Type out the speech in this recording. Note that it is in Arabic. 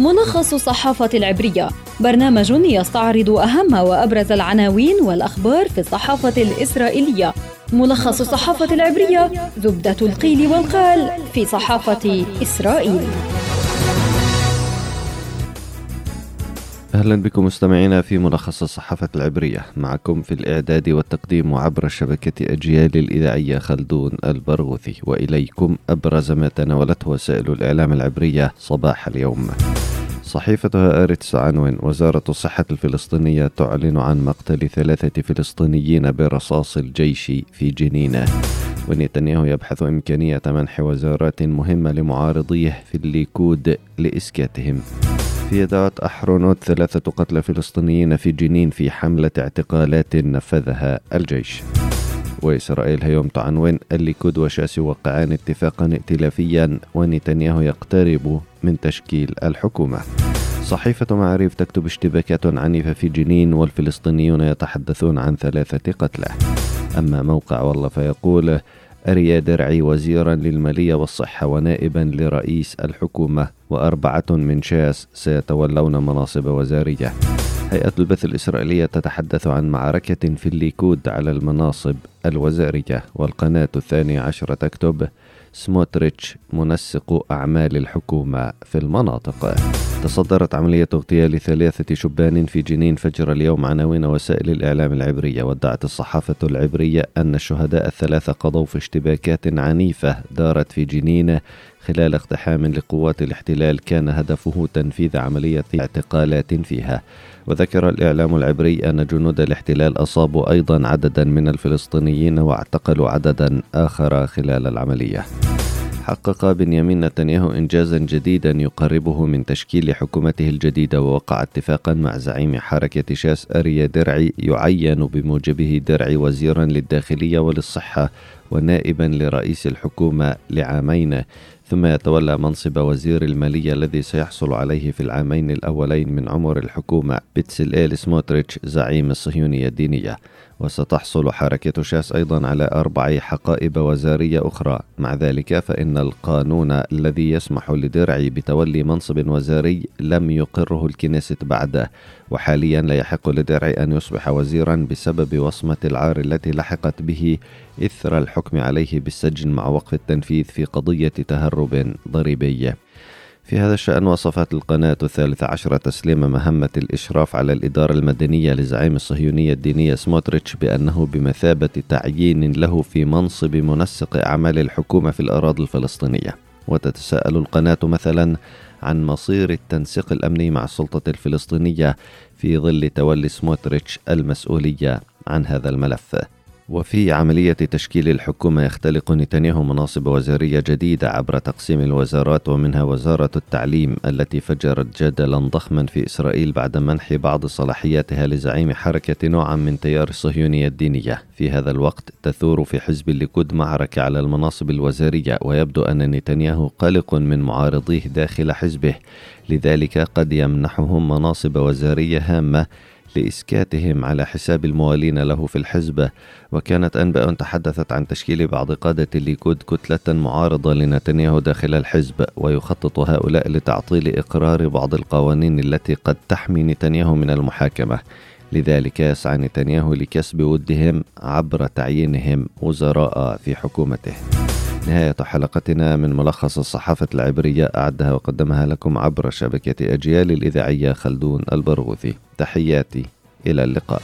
ملخص الصحافة العبرية. برنامج يستعرض أهم وأبرز العناوين والأخبار في الصحافة الإسرائيلية. ملخص الصحافة العبرية زبدة القيل والقال في صحافة إسرائيل. أهلا بكم مستمعينا في ملخص الصحافة العبرية. معكم في الإعداد والتقديم عبر شبكة أجيال الإذاعية خلدون البرغوثي. وإليكم أبرز ما تناولته وسائل الإعلام العبرية صباح اليوم. صحيفة هآرتس عنوان وزارة الصحة الفلسطينية تعلن عن مقتل ثلاثة فلسطينيين برصاص الجيش في جنين ونتنياهو يبحث إمكانية منح وزارات مهمة لمعارضيه في الليكود لإسكاتهم. في يديعوت أحرونوت ثلاثة قتلى فلسطينيين في جنين في حملة اعتقالات نفذها الجيش. وإسرائيل هيوم تعنون الليكود وشاس يوقعان اتفاقا ائتلافيا ونتنياهو يقترب من تشكيل الحكومة. صحيفة معاريف تكتب اشتباكات عنيفة في جنين والفلسطينيون يتحدثون عن ثلاثة قتلى. أما موقع والله فيقول أريا درعي وزيرا للمالية والصحة ونائبا لرئيس الحكومة وأربعة من شاس سيتولون مناصب وزارية. هيئة البث الإسرائيلية تتحدث عن معركة في الليكود على المناصب الوزارية والقناة الثانية عشرة تكتب سموتريتش منسق أعمال الحكومة في المناطق. تصدرت عملية اغتيال ثلاثة شبان في جنين فجر اليوم عناوين وسائل الإعلام العبرية. وادعت الصحافة العبرية أن الشهداء الثلاثة قضوا في اشتباكات عنيفة دارت في جنين خلال اقتحام لقوات الاحتلال كان هدفه تنفيذ عملية اعتقالات فيها. وذكر الإعلام العبري أن جنود الاحتلال أصابوا أيضا عددا من الفلسطينيين واعتقلوا عددا آخر خلال العملية. حقق بنيامين نتنياهو إنجازا جديدا يقربه من تشكيل حكومته الجديدة ووقع اتفاقا مع زعيم حركة شاس أريا درعي يعين بموجبه درعي وزيرا للداخلية وللصحة. ونائبا لرئيس الحكومة لعامين ثم يتولى منصب وزير المالية الذي سيحصل عليه في العامين الأولين من عمر الحكومة بتسليل سموتريتش زعيم الصهيونية الدينية. وستحصل حركة شاس أيضا على أربع حقائب وزارية أخرى. مع ذلك فإن القانون الذي يسمح لدرعي بتولي منصب وزاري لم يقره الكنيست بعده. وحاليا لا يحق لدرعي أن يصبح وزيرا بسبب وصمة العار التي لحقت به إثر الحكم عليه بالسجن مع وقف التنفيذ في قضية تهرب ضريبي في هذا الشأن وصفت القناة الثالثة عشرة تسليم مهمة الإشراف على الإدارة المدنية لزعيم الصهيونية الدينية سموتريتش بأنه بمثابة تعيين له في منصب منسق أعمال الحكومة في الأراضي الفلسطينية. وتتساءل القناة مثلا عن مصير التنسيق الأمني مع السلطة الفلسطينية في ظل تولي سموتريتش المسؤولية عن هذا الملف. وفي عملية تشكيل الحكومة يختلق نتنياهو مناصب وزارية جديدة عبر تقسيم الوزارات ومنها وزارة التعليم التي فجرت جدلا ضخما في إسرائيل بعد منح بعض صلاحياتها لزعيم حركة نوعا من تيار الصهيونية الدينية. في هذا الوقت تثور في حزب الليكود معركة على المناصب الوزارية ويبدو أن نتنياهو قلق من معارضيه داخل حزبه. لذلك قد يمنحهم مناصب وزارية هامة لإسكاتهم على حساب الموالين له في الحزب وكانت أنباء تحدثت عن تشكيل بعض قادة الليكود كتلة معارضة لنتنياهو داخل الحزب ويخطط هؤلاء لتعطيل إقرار بعض القوانين التي قد تحمي نتنياهو من المحاكمة. لذلك يسعى نتنياهو لكسب ودهم عبر تعيينهم وزراء في حكومته. نهاية حلقتنا من ملخص الصحافة العبرية أعدها وقدمها لكم عبر شبكة أجيال الإذاعية خلدون البرغوثي. تحياتي إلى اللقاء.